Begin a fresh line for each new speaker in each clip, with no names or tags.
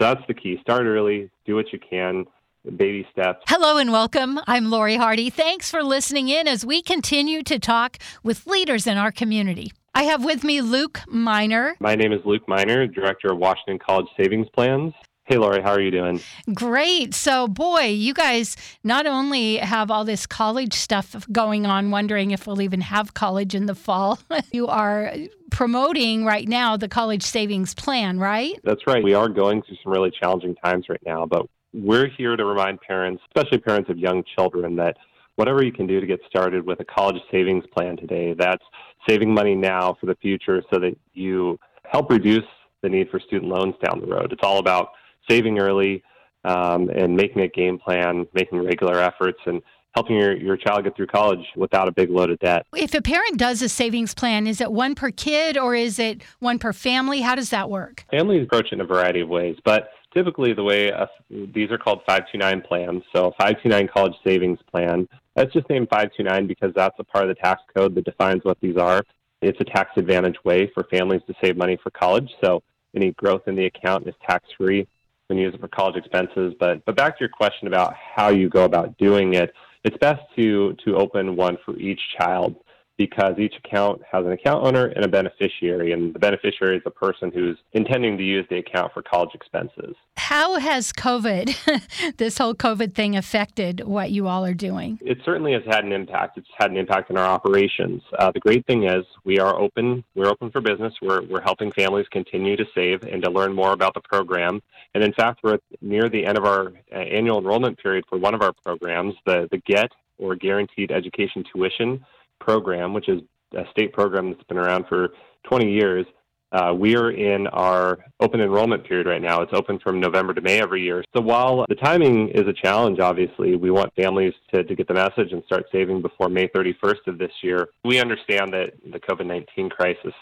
So that's the key. Start early, do what you can, baby steps.
Hello and welcome. I'm Lori Hardy. Thanks for listening in as we continue to talk with leaders in our community. I have with me Luke Minor.
My name is Luke Minor, Director of Washington College Savings Plans. Hey, Lori, how are you doing?
Great. So, boy, you guys not only have all this college stuff going on, wondering if we'll even have college in the fall, you are promoting right now the college savings plan, right?
That's right. We are going through some really challenging times right now, but we're here to remind parents, especially parents of young children, that whatever you can do to get started with a college savings plan today, that's saving money now for the future so that you help reduce the need for student loans down the road. It's all about saving early um, and making a game plan, making regular efforts, and helping your, your child get through college without a big load of debt.
If a parent does a savings plan, is it one per kid or is it one per family? How does that work?
Families approach it in a variety of ways, but typically the way uh, these are called 529 plans. So, 529 college savings plan. That's just named 529 because that's a part of the tax code that defines what these are. It's a tax advantage way for families to save money for college. So, any growth in the account is tax free when you use it for college expenses. But but back to your question about how you go about doing it, it's best to to open one for each child because each account has an account owner and a beneficiary, and the beneficiary is the person who's intending to use the account for college expenses.
How has COVID, this whole COVID thing, affected what you all are doing?
It certainly has had an impact. It's had an impact on our operations. Uh, the great thing is we are open. We're open for business. We're, we're helping families continue to save and to learn more about the program. And in fact, we're near the end of our uh, annual enrollment period for one of our programs, the, the GET or Guaranteed Education Tuition program, which is a state program that's been around for 20 years. Uh, we are in our open enrollment period right now. It's open from November to May every year. So while the timing is a challenge, obviously, we want families to, to get the message and start saving before May 31st of this year. We understand that the COVID 19 crisis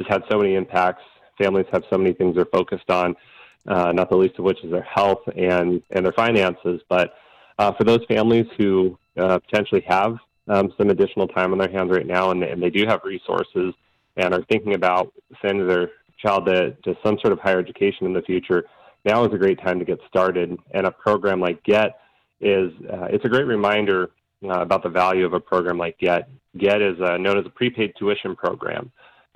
has had so many impacts. Families have so many things they're focused on, uh, not the least of which is their health and, and their finances. But uh, for those families who uh, potentially have um, some additional time on their hands right now, and, and they do have resources and are thinking about sending their child to, to some sort of higher education in the future, now is a great time to get started. And a program like GET is uh, it's a great reminder uh, about the value of a program like GET. GET is uh, known as a prepaid tuition program.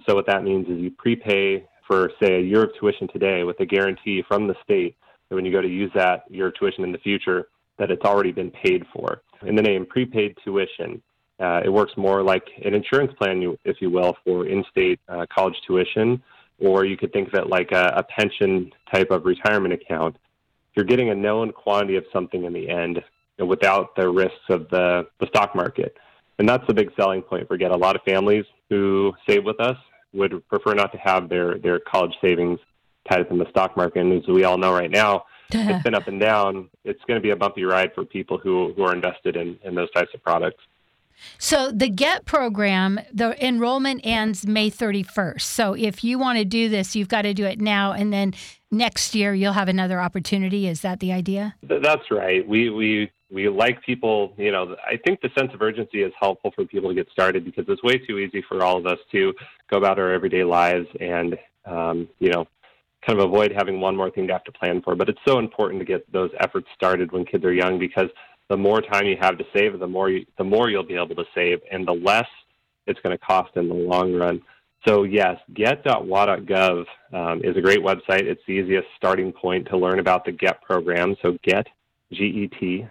So what that means is you prepay for say a year of tuition today with a guarantee from the state that when you go to use that year of tuition in the future, that it's already been paid for. In the name prepaid tuition, uh, it works more like an insurance plan, if you will, for in-state uh, college tuition, or you could think of it like a, a pension type of retirement account. You're getting a known quantity of something in the end without the risks of the, the stock market. And that's the big selling point for Get. A lot of families who save with us would prefer not to have their, their college savings tied up in the stock market. And as we all know right now, it's been up and down. It's going to be a bumpy ride for people who, who are invested in, in those types of products.
So the GET program, the enrollment ends May 31st. So if you want to do this, you've got to do it now, and then next year you'll have another opportunity. Is that the idea?
That's right. We we we like people. You know, I think the sense of urgency is helpful for people to get started because it's way too easy for all of us to go about our everyday lives and um, you know kind of avoid having one more thing to have to plan for. But it's so important to get those efforts started when kids are young because the more time you have to save, the more you, the more you'll be able to save, and the less it's going to cost in the long run. So yes, get.wa.gov um, is a great website. It's the easiest starting point to learn about the GET program. So get, G-E-T.wa.gov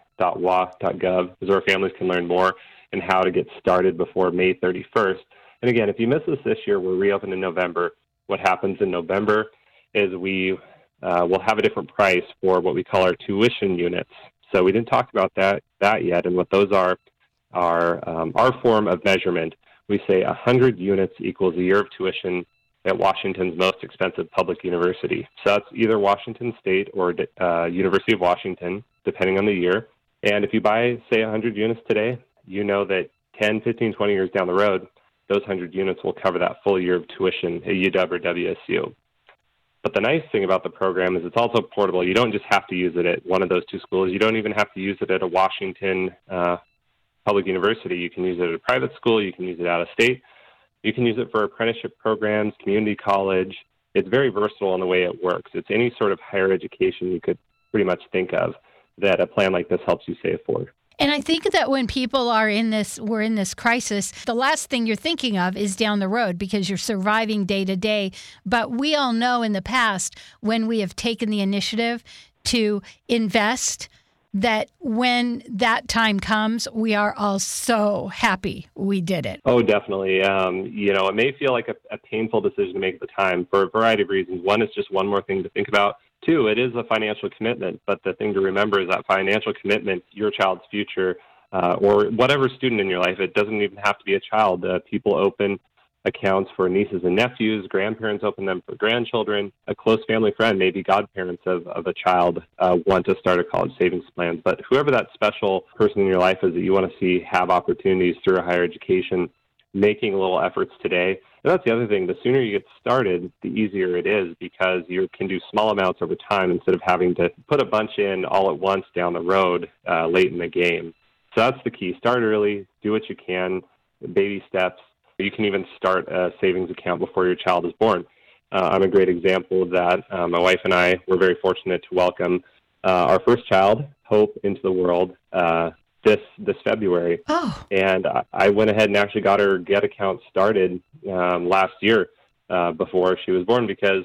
is where families can learn more and how to get started before May 31st. And again, if you miss this this year, we're reopened in November. What happens in November is we uh, will have a different price for what we call our tuition units. So we didn't talk about that that yet, and what those are are um, our form of measurement. We say 100 units equals a year of tuition at Washington's most expensive public university. So that's either Washington State or uh, University of Washington, depending on the year. And if you buy, say, 100 units today, you know that 10, 15, 20 years down the road, those 100 units will cover that full year of tuition at UW or WSU. But the nice thing about the program is it's also portable. You don't just have to use it at one of those two schools. You don't even have to use it at a Washington uh, public university. You can use it at a private school. You can use it out of state. You can use it for apprenticeship programs, community college. it's very versatile in the way it works. It's any sort of higher education you could pretty much think of that a plan like this helps you save for.
And I think that when people are in this, we're in this crisis, the last thing you're thinking of is down the road because you're surviving day to day. But we all know in the past when we have taken the initiative to invest, that when that time comes, we are all so happy we did it.
Oh, definitely. Um, you know, it may feel like a, a painful decision to make at the time for a variety of reasons. One is just one more thing to think about. Two, it is a financial commitment, but the thing to remember is that financial commitment, your child's future, uh, or whatever student in your life, it doesn't even have to be a child. Uh, people open accounts for nieces and nephews, grandparents open them for grandchildren, a close family friend, maybe godparents of, of a child uh, want to start a college savings plan. But whoever that special person in your life is that you want to see have opportunities through a higher education, making little efforts today. And that's the other thing. The sooner you get started, the easier it is because you can do small amounts over time instead of having to put a bunch in all at once down the road uh, late in the game. So that's the key. Start early, do what you can, baby steps, you can even start a savings account before your child is born. Uh, I'm a great example of that. Uh, my wife and I were very fortunate to welcome uh, our first child, Hope, into the world uh, this this February.
Oh.
And I, I went ahead and actually got her Get account started um, last year uh, before she was born because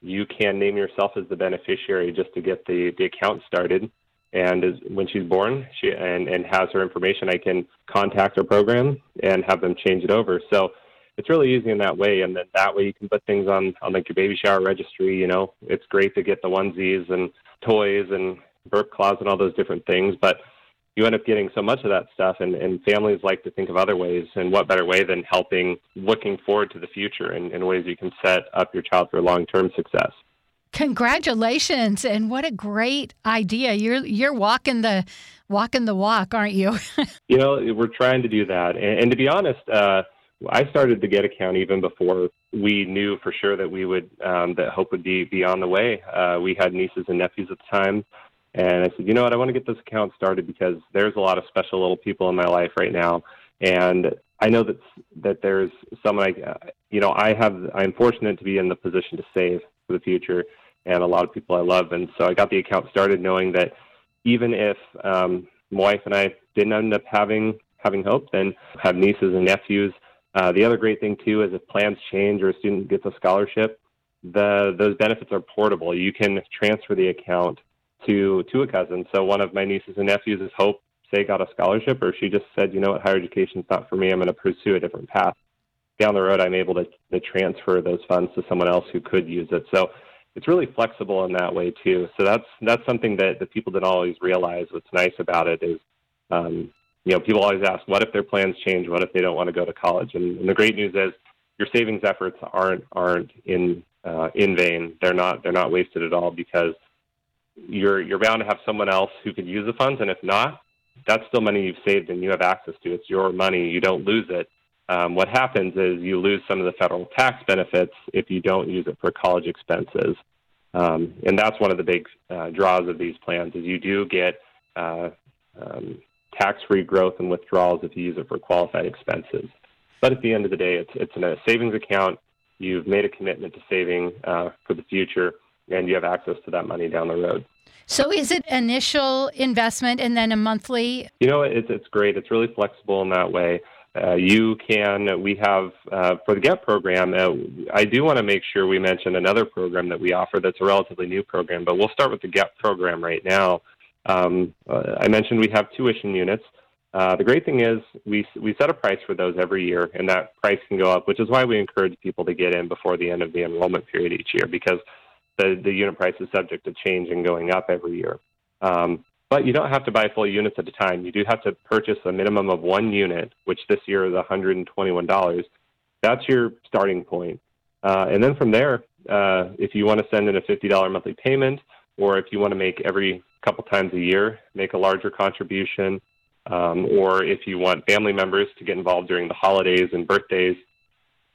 you can name yourself as the beneficiary just to get the, the account started. And is, when she's born she and, and has her information i can contact her program and have them change it over. So it's really easy in that way. And then that way you can put things on on like your baby shower registry you know. It's great to get the onesies and toys and burp cloths and all those different things. But you end up getting so much of that stuff and, and families like to think of other ways and what better way than helping looking forward to the future and in ways you can set up your child for long-term success
Congratulations and what a great idea. You're you're walking the walking the walk, aren't you?
you know, we're trying to do that. And, and to be honest, uh, I started the Get account even before we knew for sure that we would um, that Hope would be be on the way. Uh, we had nieces and nephews at the time, and I said, you know what, I want to get this account started because there's a lot of special little people in my life right now, and I know that that there's someone like, uh, you know, I have I'm fortunate to be in the position to save for the future and a lot of people I love. And so I got the account started knowing that even if um, my wife and I didn't end up having having hope, then have nieces and nephews. Uh, the other great thing too is if plans change or a student gets a scholarship, the those benefits are portable. You can transfer the account to to a cousin. So one of my nieces and nephews is Hope, say got a scholarship, or she just said, you know what, higher education is not for me. I'm going to pursue a different path. Down the road, I'm able to, to transfer those funds to someone else who could use it. So it's really flexible in that way too. So that's that's something that, that people didn't always realize. What's nice about it is, um, you know, people always ask, what if their plans change? What if they don't want to go to college? And, and the great news is, your savings efforts aren't aren't in uh, in vain. They're not they're not wasted at all because you're you're bound to have someone else who could use the funds, and if not, that's still money you've saved and you have access to. It's your money. You don't lose it um, what happens is you lose some of the federal tax benefits if you don't use it for college expenses. Um, and that's one of the big uh, draws of these plans is you do get uh, um, tax-free growth and withdrawals if you use it for qualified expenses. But at the end of the day, it's, it's in a savings account. You've made a commitment to saving uh, for the future, and you have access to that money down the road.
So, is it initial investment and then a monthly?
You know, it's it's great. It's really flexible in that way. Uh, you can, we have uh, for the GET program, uh, I do want to make sure we mention another program that we offer that's a relatively new program, but we'll start with the GET program right now. Um, uh, I mentioned we have tuition units. Uh, the great thing is we, we set a price for those every year, and that price can go up, which is why we encourage people to get in before the end of the enrollment period each year because the, the unit price is subject to change and going up every year. Um, but you don't have to buy full units at a time. You do have to purchase a minimum of one unit, which this year is $121. That's your starting point. Uh, and then from there, uh, if you want to send in a $50 monthly payment, or if you want to make every couple times a year, make a larger contribution, um, or if you want family members to get involved during the holidays and birthdays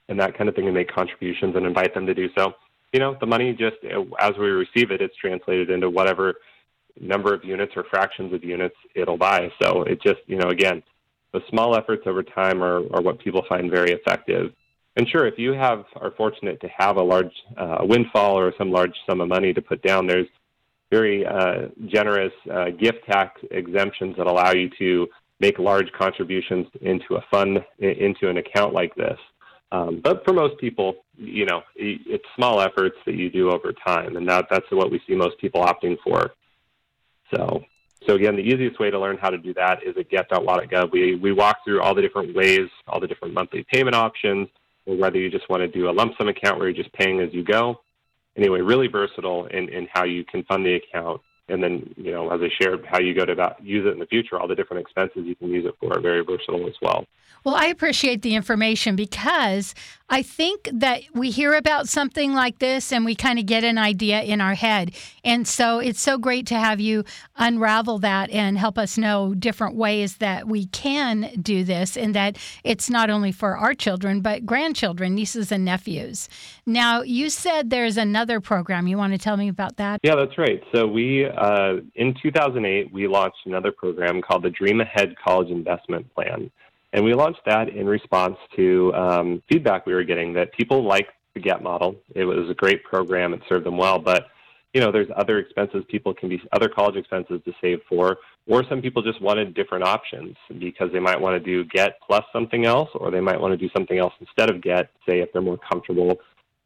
and that kind of thing and make contributions and invite them to do so, you know, the money just, as we receive it, it's translated into whatever number of units or fractions of units it'll buy. So it just, you know, again, the small efforts over time are, are what people find very effective. and sure, if you have are fortunate to have a large uh, windfall or some large sum of money to put down, there's very uh, generous uh, gift tax exemptions that allow you to make large contributions into a fund, into an account like this. Um, but for most people, you know, it's small efforts that you do over time, and that, that's what we see most people opting for. So, so again, the easiest way to learn how to do that is at get.wa.gov. We, we walk through all the different ways, all the different monthly payment options, or whether you just want to do a lump sum account where you're just paying as you go. Anyway, really versatile in, in how you can fund the account and then you know as i shared how you go to about use it in the future all the different expenses you can use it for are very versatile as well.
Well i appreciate the information because i think that we hear about something like this and we kind of get an idea in our head. And so it's so great to have you unravel that and help us know different ways that we can do this and that it's not only for our children but grandchildren nieces and nephews. Now you said there's another program. You want to tell me about that?
Yeah that's right. So we uh, in 2008, we launched another program called the Dream Ahead College Investment Plan. And we launched that in response to um, feedback we were getting that people liked the GET model. It was a great program, it served them well, but you know, there's other expenses people can be, other college expenses to save for, or some people just wanted different options because they might want to do GET plus something else, or they might want to do something else instead of GET, say if they're more comfortable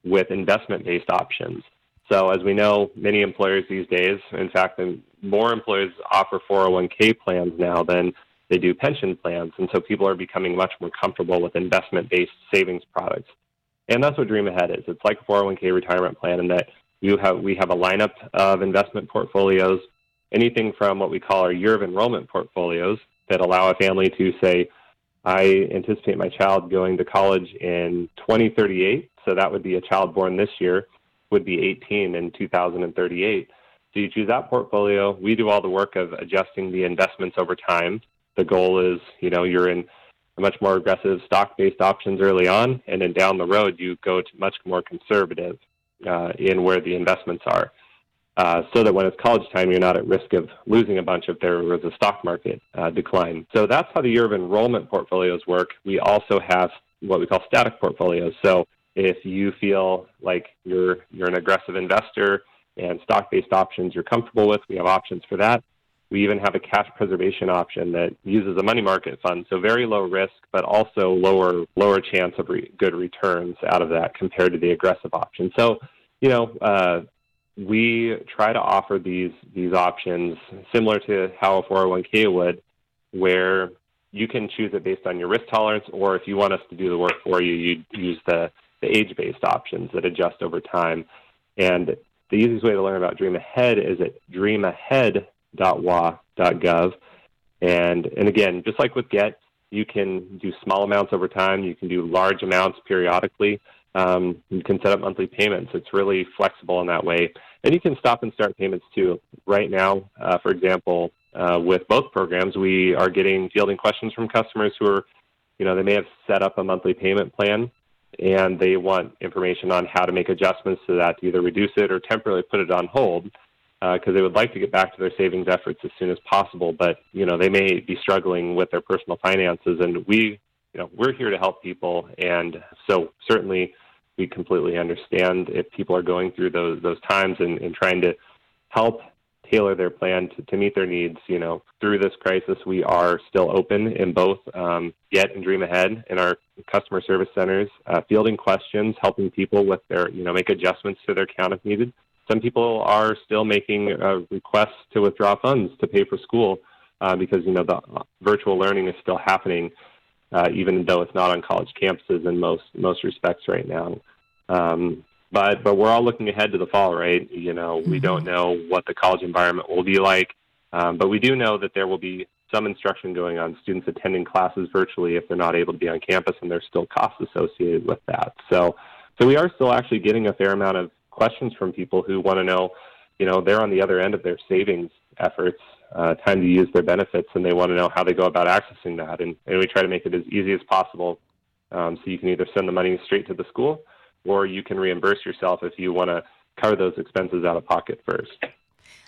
with investment based options. So, as we know, many employers these days, in fact, more employers offer 401k plans now than they do pension plans. And so people are becoming much more comfortable with investment based savings products. And that's what Dream Ahead is. It's like a 401k retirement plan in that you have, we have a lineup of investment portfolios, anything from what we call our year of enrollment portfolios that allow a family to say, I anticipate my child going to college in 2038. So that would be a child born this year would be 18 in 2038. So you choose that portfolio. We do all the work of adjusting the investments over time. The goal is, you know, you're in much more aggressive stock-based options early on, and then down the road you go to much more conservative uh, in where the investments are, uh, so that when it's college time, you're not at risk of losing a bunch if there was a stock market uh, decline. So that's how the year of enrollment portfolios work. We also have what we call static portfolios. So if you feel like you're you're an aggressive investor and stock-based options you're comfortable with, we have options for that. We even have a cash preservation option that uses a money market fund, so very low risk, but also lower lower chance of re- good returns out of that compared to the aggressive option. So, you know, uh, we try to offer these these options similar to how a 401k would, where you can choose it based on your risk tolerance, or if you want us to do the work for you, you use the the age-based options that adjust over time. And the easiest way to learn about Dream Ahead is at dreamahead.wa.gov. And, and again, just like with GET, you can do small amounts over time. You can do large amounts periodically. Um, you can set up monthly payments. It's really flexible in that way. And you can stop and start payments too. Right now, uh, for example, uh, with both programs, we are getting fielding questions from customers who are, you know, they may have set up a monthly payment plan and they want information on how to make adjustments to that to either reduce it or temporarily put it on hold because uh, they would like to get back to their savings efforts as soon as possible. But you know they may be struggling with their personal finances, and we you know we're here to help people, and so certainly we completely understand if people are going through those those times and, and trying to help tailor their plan to, to meet their needs. You know, through this crisis, we are still open in both um, Get and Dream Ahead in our customer service centers, uh, fielding questions, helping people with their, you know, make adjustments to their account if needed. Some people are still making uh, requests to withdraw funds to pay for school uh, because, you know, the virtual learning is still happening, uh, even though it's not on college campuses in most most respects right now. Um, but but we're all looking ahead to the fall, right? You know, we mm-hmm. don't know what the college environment will be like, um, but we do know that there will be some instruction going on, students attending classes virtually if they're not able to be on campus, and there's still costs associated with that. So, so we are still actually getting a fair amount of questions from people who want to know, you know, they're on the other end of their savings efforts, uh, time to use their benefits, and they want to know how they go about accessing that. And, and we try to make it as easy as possible. Um, so you can either send the money straight to the school or you can reimburse yourself if you want to cover those expenses out of pocket first.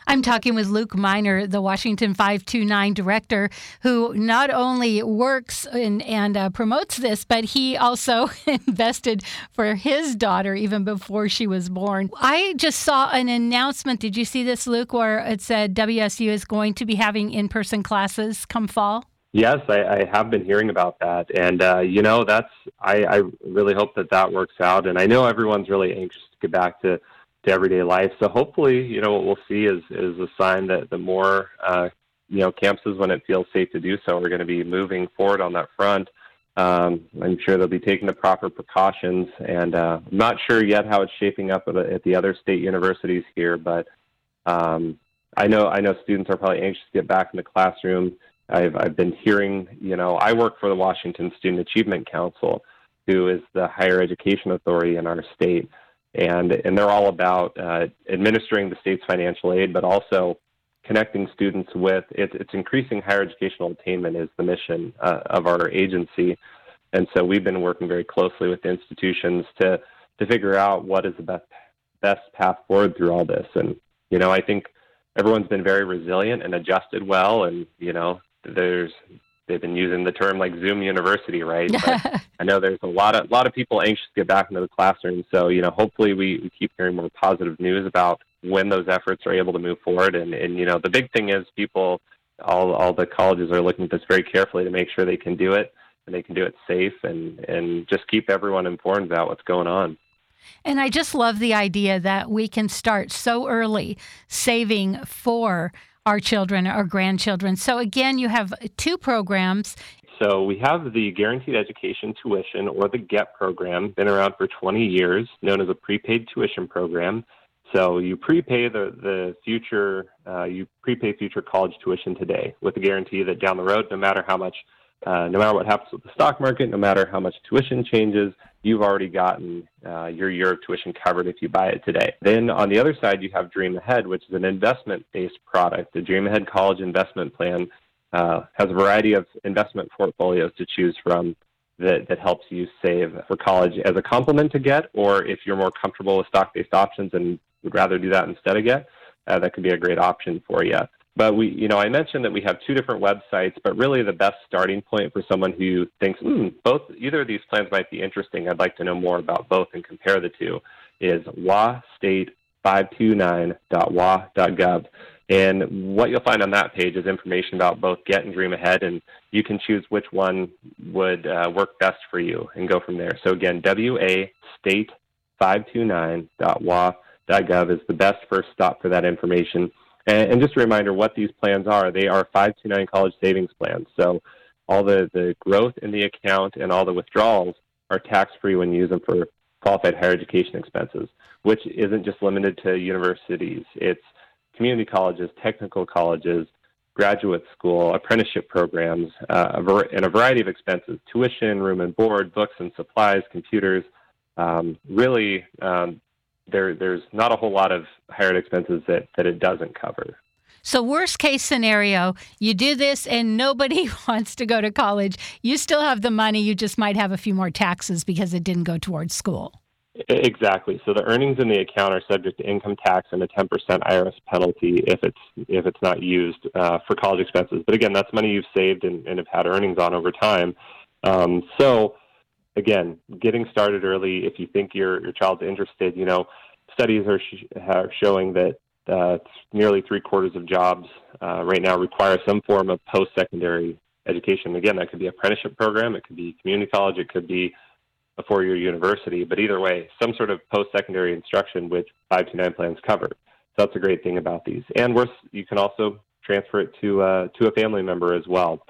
I'm talking with Luke Minor, the Washington 529 director, who not only works and, and uh, promotes this, but he also invested for his daughter even before she was born. I just saw an announcement. Did you see this, Luke, where it said WSU is going to be having in person classes come fall?
Yes, I, I have been hearing about that, and uh, you know that's I, I really hope that that works out. And I know everyone's really anxious to get back to to everyday life. So hopefully, you know, what we'll see is is a sign that the more uh, you know campuses, when it feels safe to do so, are going to be moving forward on that front. Um, I'm sure they'll be taking the proper precautions, and uh, I'm not sure yet how it's shaping up at, at the other state universities here, but um, I know I know students are probably anxious to get back in the classroom. I've I've been hearing, you know, I work for the Washington Student Achievement Council, who is the higher education authority in our state and and they're all about uh, administering the state's financial aid, but also connecting students with it's, it's increasing higher educational attainment is the mission uh, of our agency, and so we've been working very closely with institutions to to figure out what is the best best path forward through all this. And you know, I think everyone's been very resilient and adjusted well, and you know, there's they've been using the term like Zoom University, right? But I know there's a lot of a lot of people anxious to get back into the classroom. So you know, hopefully we, we keep hearing more positive news about when those efforts are able to move forward. And and you know, the big thing is people, all all the colleges are looking at this very carefully to make sure they can do it and they can do it safe and and just keep everyone informed about what's going on.
And I just love the idea that we can start so early saving for our children, our grandchildren. So, again, you have two programs.
So, we have the Guaranteed Education Tuition, or the GET program, been around for 20 years, known as a prepaid tuition program. So, you prepay the, the future, uh, you prepay future college tuition today with the guarantee that down the road, no matter how much uh, no matter what happens with the stock market, no matter how much tuition changes, you've already gotten uh, your year of tuition covered if you buy it today. Then on the other side, you have Dream Ahead, which is an investment based product. The Dream Ahead College Investment Plan uh, has a variety of investment portfolios to choose from that, that helps you save for college as a complement to GET, or if you're more comfortable with stock based options and would rather do that instead of GET, uh, that could be a great option for you. But we, you know, I mentioned that we have two different websites, but really the best starting point for someone who thinks, hmm, both either of these plans might be interesting. I'd like to know more about both and compare the two. Is wastate529.wa.gov. And what you'll find on that page is information about both Get and Dream Ahead, and you can choose which one would uh, work best for you and go from there. So again, wastate529.wa.gov is the best first stop for that information. And, and just a reminder what these plans are. They are 529 college savings plans. So all the, the growth in the account and all the withdrawals are tax free when you use them for qualified higher education expenses, which isn't just limited to universities. It's community colleges, technical colleges, graduate school, apprenticeship programs, uh, and a variety of expenses tuition, room and board, books and supplies, computers. Um, really, um, there there's not a whole lot of higher expenses that, that it doesn't cover.
So, worst case scenario, you do this and nobody wants to go to college. You still have the money, you just might have a few more taxes because it didn't go towards school.
Exactly. So the earnings in the account are subject to income tax and a 10% IRS penalty if it's if it's not used uh, for college expenses. But again, that's money you've saved and, and have had earnings on over time. Um, so again, getting started early. If you think your your child's interested, you know, studies are, sh- are showing that uh, nearly three quarters of jobs uh, right now require some form of post secondary education. Again, that could be apprenticeship program, it could be community college, it could be a four year university, but either way, some sort of post secondary instruction which 529 plans cover. So that's a great thing about these. And you can also transfer it to uh, to a family member as well.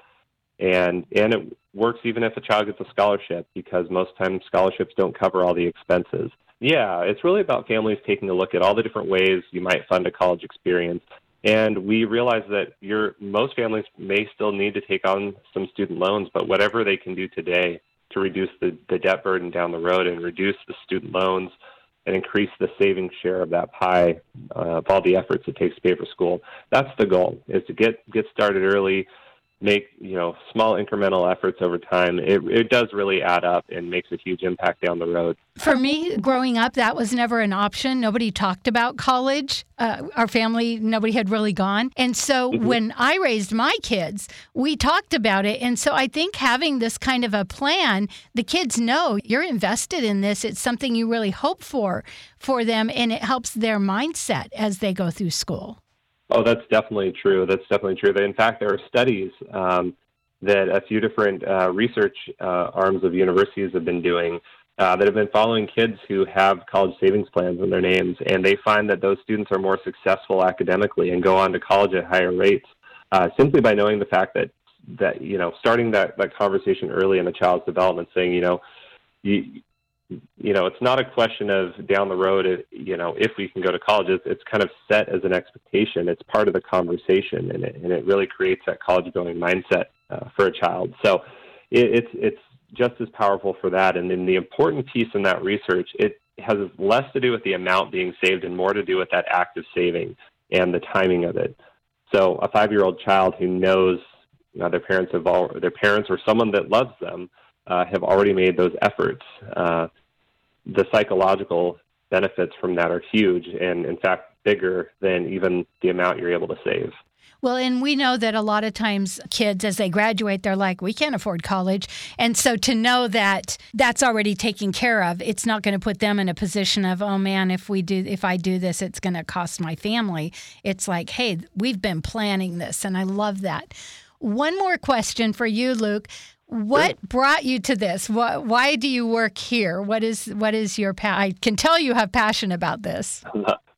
And and it works even if a child gets a scholarship because most times scholarships don't cover all the expenses. Yeah, it's really about families taking a look at all the different ways you might fund a college experience. And we realize that your most families may still need to take on some student loans, but whatever they can do today to reduce the, the debt burden down the road and reduce the student loans and increase the savings share of that pie uh, of all the efforts it takes to pay for school. That's the goal, is to get, get started early, make you know small incremental efforts over time, it, it does really add up and makes a huge impact down the road.
For me, growing up, that was never an option. Nobody talked about college. Uh, our family, nobody had really gone. And so mm-hmm. when I raised my kids, we talked about it. And so I think having this kind of a plan, the kids know you're invested in this. It's something you really hope for for them, and it helps their mindset as they go through school.
Oh, that's definitely true. That's definitely true. In fact, there are studies um, that a few different uh, research uh, arms of universities have been doing uh, that have been following kids who have college savings plans in their names, and they find that those students are more successful academically and go on to college at higher rates uh, simply by knowing the fact that that you know starting that that conversation early in a child's development, saying you know you you know, it's not a question of down the road, you know, if we can go to college. It's, kind of set as an expectation. It's part of the conversation, and it, and it really creates that college-going mindset uh, for a child. So it, it's it's just as powerful for that. And then the important piece in that research, it has less to do with the amount being saved and more to do with that act of saving and the timing of it. So a five-year-old child who knows you know, their parents have all, their parents or someone that loves them uh, have already made those efforts. Uh, the psychological benefits from that are huge and, in fact, bigger than even the amount you're able to save.
Well, and we know that a lot of times kids, as they graduate, they're like, we can't afford college. And so to know that that's already taken care of, it's not going to put them in a position of, oh man, if we do, if I do this, it's going to cost my family. It's like, hey, we've been planning this. And I love that. One more question for you, Luke. What brought you to this? What, why do you work here? What is what is your pa- I can tell you have passion about this.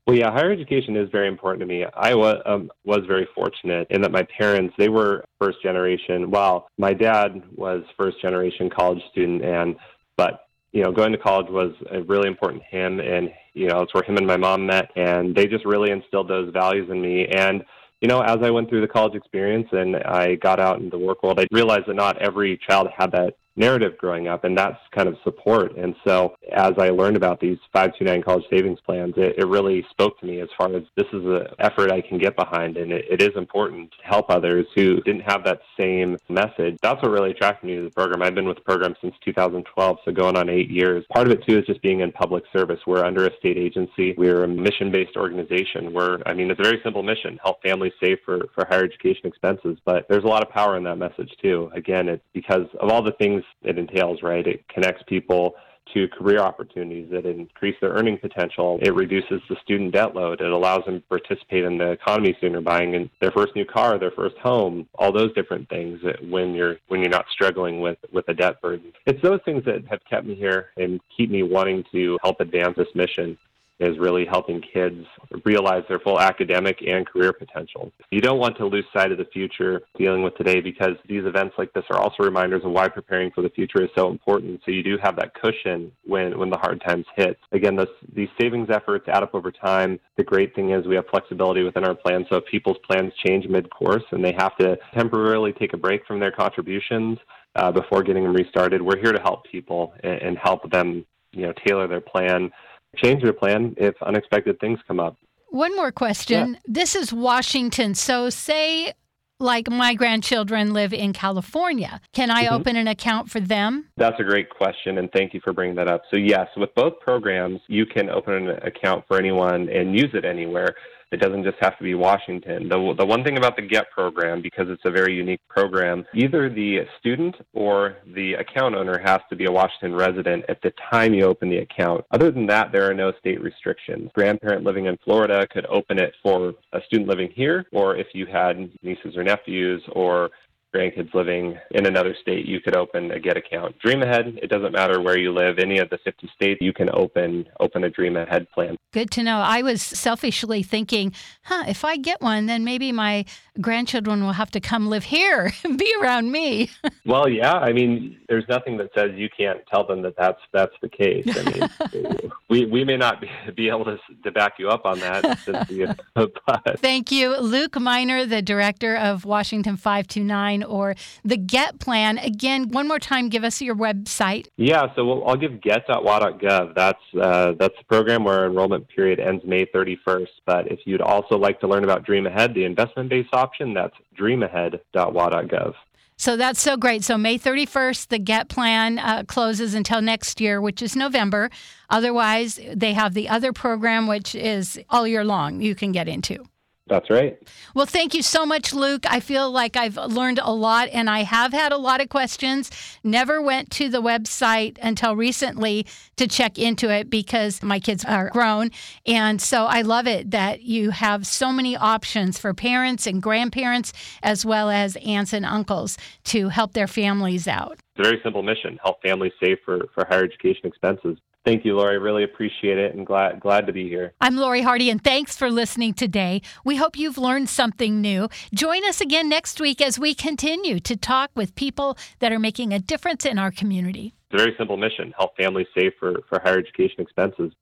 Well, yeah, higher education is very important to me. I was um, was very fortunate in that my parents they were first generation. Well, my dad was first generation college student, and but you know going to college was really important to him, and you know it's where him and my mom met, and they just really instilled those values in me. And you know, as I went through the college experience and I got out in the work world, I realized that not every child had that narrative growing up, and that's kind of support. And so, as I learned about these 529 college savings plans, it, it really spoke to me as far as this is an effort I can get behind, and it, it is important to help others who didn't have that same message. That's what really attracted me to the program. I've been with the program since 2012, so going on eight years. Part of it, too, is just being in public service. We're under a state agency, we're a mission based organization. We're, I mean, it's a very simple mission help families save for, for higher education expenses, but there's a lot of power in that message, too. Again, it's because of all the things it entails, right? It connects people to career opportunities that increase their earning potential. It reduces the student debt load. It allows them to participate in the economy sooner, buying their first new car, their first home, all those different things when you're when you're not struggling with with a debt burden. It's those things that have kept me here and keep me wanting to help advance this mission is really helping kids realize their full academic and career potential. You don't want to lose sight of the future dealing with today because these events like this are also reminders of why preparing for the future is so important. So you do have that cushion when, when the hard times hit. Again, this, these savings efforts add up over time. The great thing is we have flexibility within our plan. So if people's plans change mid course and they have to temporarily take a break from their contributions, uh, before getting them restarted. We're here to help people and, and help them, you know, tailor their plan change your plan if unexpected things come up.
One more question. Yeah. This is Washington. So, say, like my grandchildren live in California. Can I mm-hmm. open an account for them?
That's a great question, and thank you for bringing that up. So, yes, with both programs, you can open an account for anyone and use it anywhere. It doesn't just have to be Washington. The, the one thing about the GET program, because it's a very unique program, either the student or the account owner has to be a Washington resident at the time you open the account. Other than that, there are no state restrictions. Grandparent living in Florida could open it for a student living here, or if you had nieces or nephews or grandkids living in another state, you could open a Get account. Dream Ahead, it doesn't matter where you live, any of the 50 states, you can open open a Dream Ahead plan.
Good to know. I was selfishly thinking, huh, if I get one, then maybe my grandchildren will have to come live here and be around me.
well, yeah. I mean, there's nothing that says you can't tell them that that's that's the case. I mean, we we may not be, be able to to back you up on that. but.
Thank you, Luke Minor, the director of Washington 529 or the GET plan. Again, one more time, give us your website.
Yeah, so we'll, I'll give get.wa.gov. That's uh, that's the program where enrollment period ends May 31st. But if you'd also like to learn about Dream Ahead, the investment-based option, that's dreamahead.wa.gov.
So that's so great. So May 31st, the GET plan uh, closes until next year, which is November. Otherwise, they have the other program, which is all year long, you can get into.
That's right.
Well, thank you so much, Luke. I feel like I've learned a lot and I have had a lot of questions. Never went to the website until recently to check into it because my kids are grown. And so I love it that you have so many options for parents and grandparents, as well as aunts and uncles to help their families out.
It's a very simple mission help families save for, for higher education expenses. Thank you, Lori. Really appreciate it and glad glad to be here.
I'm Lori Hardy, and thanks for listening today. We hope you've learned something new. Join us again next week as we continue to talk with people that are making a difference in our community.
It's a very simple mission help families save for, for higher education expenses.